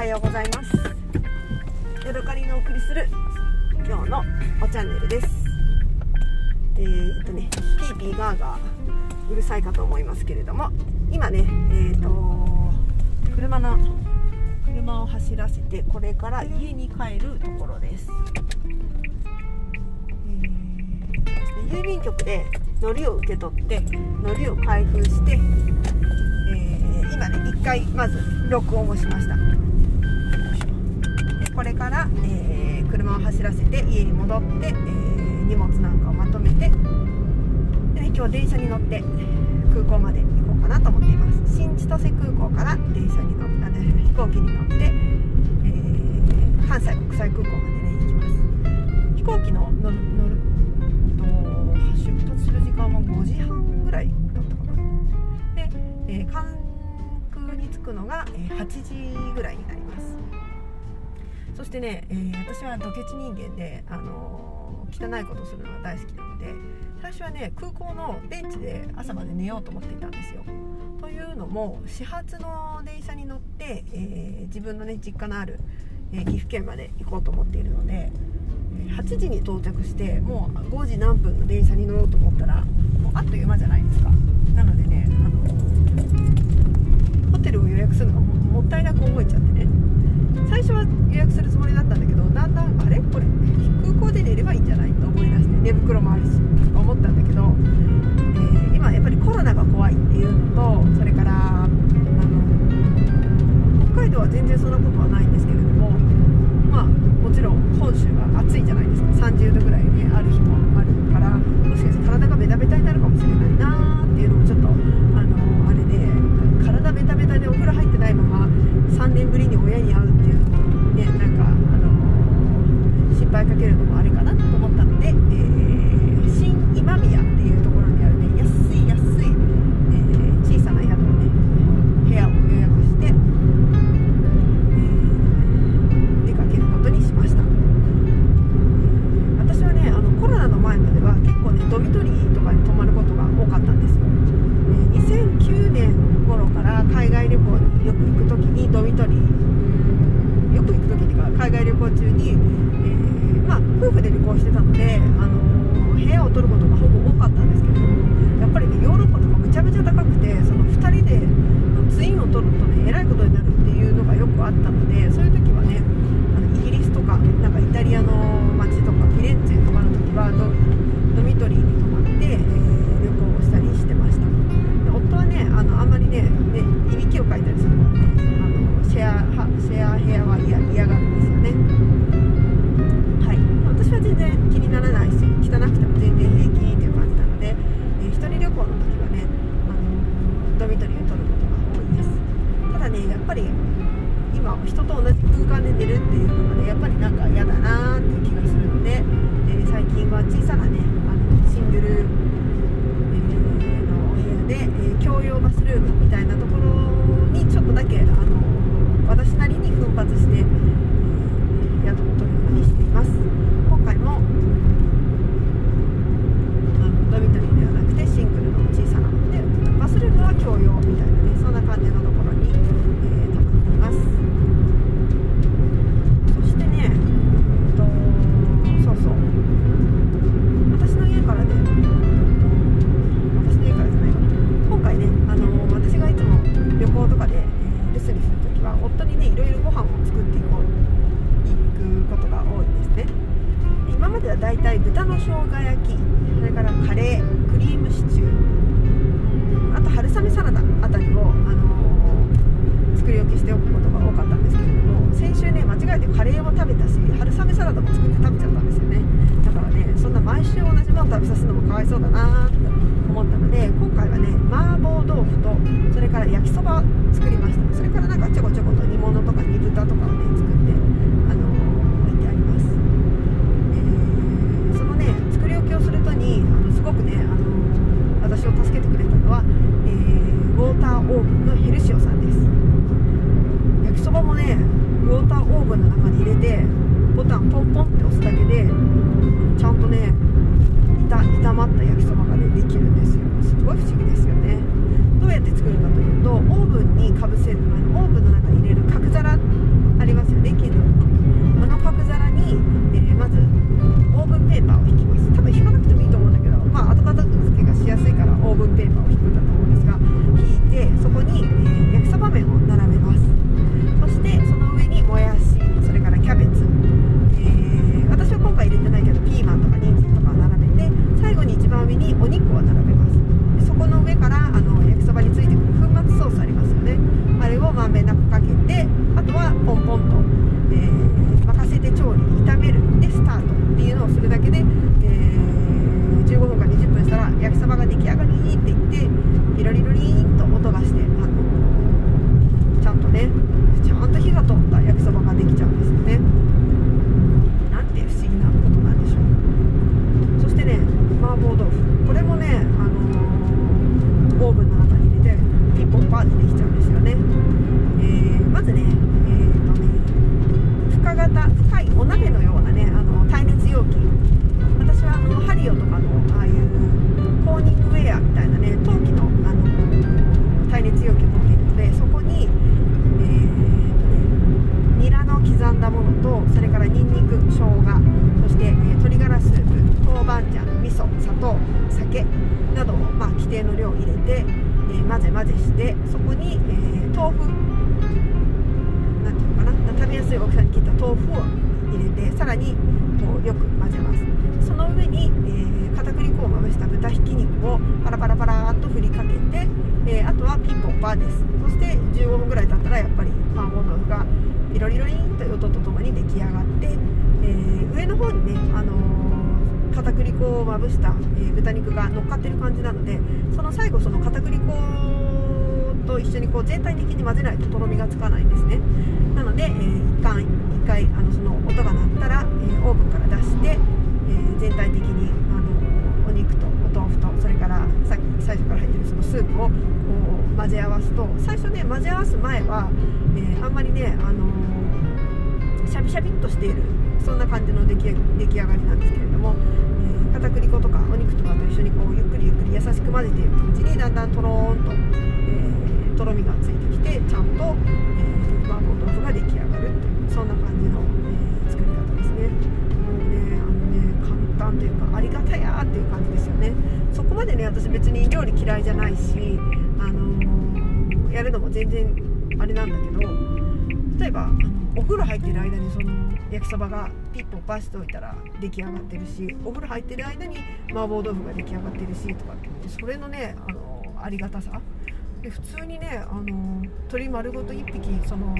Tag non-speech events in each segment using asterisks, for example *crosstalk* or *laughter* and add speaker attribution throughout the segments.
Speaker 1: はようございます。ヤドカリのお送りする今日のおチャンネルです。えー、っとねピーピーガーガーうるさいかと思いますけれども今ねえー、っと車の車を走らせてこれから家に帰るところです、えー、郵便局でのりを受け取ってのりを開封して今ね1回まず録音をしましたでこれから、えー、車を走らせて家に戻って、えー、荷物なんかをまとめてで、今日電車に乗って空港まで行こうかなと思っています。新千歳空港から電車に乗って飛行機に乗って、えー、関西国際空港までね行きます。飛行機の乗る乗ると出発する時間は5時半ぐらいだったかな。で、えー、関空に着くのが8時ぐらいになります。そしてね、えー、私はドケチ人間で、あのー、汚いことするのが大好きなので最初はね空港のベンチで朝まで寝ようと思っていたんですよ。というのも始発の電車に乗って、えー、自分のね実家のある、え岐阜県まで行こうと思っているので8時に到着してもう5時何分の電車に乗ろうと思ったらもうあっという間じゃないですか。なのでねあのホテルを予約するのがもったいなく思えちゃってね。最初は予約するつもりだったんだけどだんだんあれ？これ空港で寝ればいいんじゃないと思い出して寝袋もあるしと思ったんだけど、えー、今やっぱりコロナが怖いっていうのとそれからあの北海道は全然そんなことはないんですけれどもまあもちろん本州は暑いじゃないですか。30度ぐらいねある日もあ海外旅行中に、えー、まあ、夫婦で旅行してたので、あの部屋を取ることがほぼ多かったんですけどやっぱりねヨーロッパとかむちゃむちゃ高くてその2人でツインを取るとねえらいことになるっていうのがよくあったのでそういう時はねあのイギリスとかなんかイタリアの街とかフィレンツェとかの時はドミトリーに泊ま取ることが多いですただねやっぱり今人と同じ空間で寝るっていうのがねやっぱりなんか嫌だなーっていう気がするので、え、最近は小さなねあのシングルえー、のお部屋で、えー、共用バスルームみたいなところにちょっとだけあの私なりに奮発して、熱容器を持っているのでそこに、えー、ニラの刻んだものとそれからニンニク生姜そして、え、鶏ガラスープ豆板醤味噌砂糖酒などを、まあ、規定の量入れて、えー、混ぜ混ぜしてそこに、えー、豆腐なんていうのかな食べやすい大きさに切った豆腐を入れてさらにこうよく混ぜます。その上に、えー、片栗粉をまぶした豚ひき肉をパラパラパラっと振りかけて、えー、あとはピンポンパーです。そして15分ぐらい経ったらやっぱり麻婆豆腐がピロリロリンという音とともに出来上がって、えー、上の方にね、あのー、片栗粉をまぶした、え豚肉が乗っかってる感じなのでその最後その片栗粉と一緒にこう全体的に混ぜないととろみがつかないんですね。なので、えー、一回一回あのその音が鳴ったら、えー、オーブンから出して、え、全体的にからさっき最初から入ってるそのスープをこう混ぜ合わすと最初ね混ぜ合わす前は、えー、あんまりね、あのシャビシャビっとしているそんな感じの出来出来上がりなんですけれども、え片栗粉とかお肉とかと一緒にこうゆっくりゆっくり優しく混ぜているうちにだんだんとろーんと、えとろみがついてきてちゃんと、え麻婆豆腐が出来上がるというそんな感じね簡単というかありがたやっていう感じですよね。そこまでね私別に料理嫌いじゃないし、あのー、やるのも全然あれなんだけど例えばあのお風呂入ってる間にその焼きそばがピッとパしておいたら出来上がってるしお風呂入ってる間に麻婆豆腐が出来上がってるしとかってそれのねあのありがたさ。で普通にねあの鶏丸ごと1匹その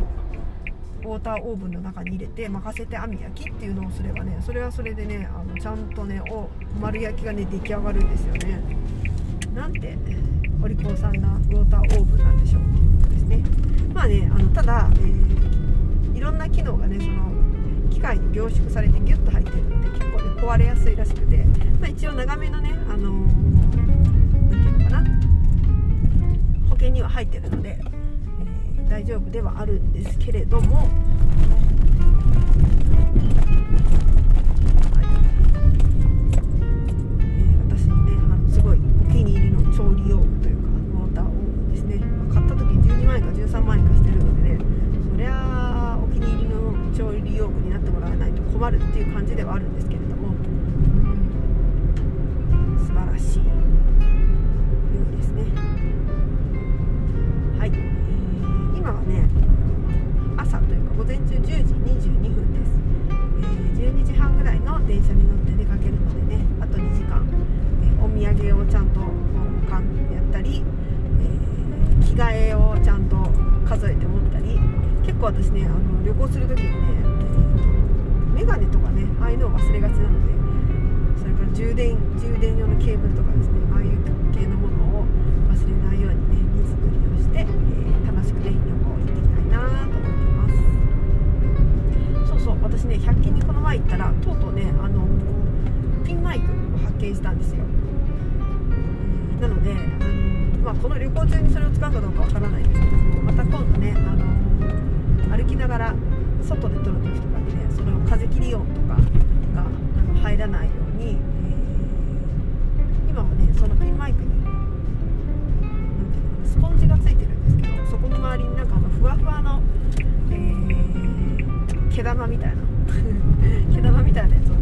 Speaker 1: ウォーターオーブンの中に入れて任せて網焼きっていうのをすればねそれはそれでねあのちゃんとねお丸焼きがね出来上がるんですよね。なんてお利口さんなウォーターオーブンなんでしょうっていうことですね。まあねあのただ、えー、いろんな機能がねその機械に凝縮されてギュッと入ってるので結構ね壊れやすいらしくて、まあ、一応長めのねあの何、ー、ていうのかな。保険には入ってるので、大丈夫ではあるんですけれども。ね数えて持ったり結構私ねあの旅行する時にねメガネとかねああいうのを忘れがちなのでそれから充電充電用のケーブルとかですねああいう系のものを忘れないようにね荷造りをして、えー、楽しくね旅行行っていきたいなと思ってます。そうそう私ね100均にこの前行ったらとうとうねあのピンマイクを発見したんですよ、えー、なのであのまあ、この旅行中にそれを使うかどうかわからないですけどもまた今度ね、あの歩きながら外で撮る時とかにねその風切り音とかがあの入らないように、えー、今はねそのピンマイクにスポンジがついてるんですけどそこの周りになんかあのふわふわの、えー、毛玉みたいな *laughs* 毛玉みたいなやつを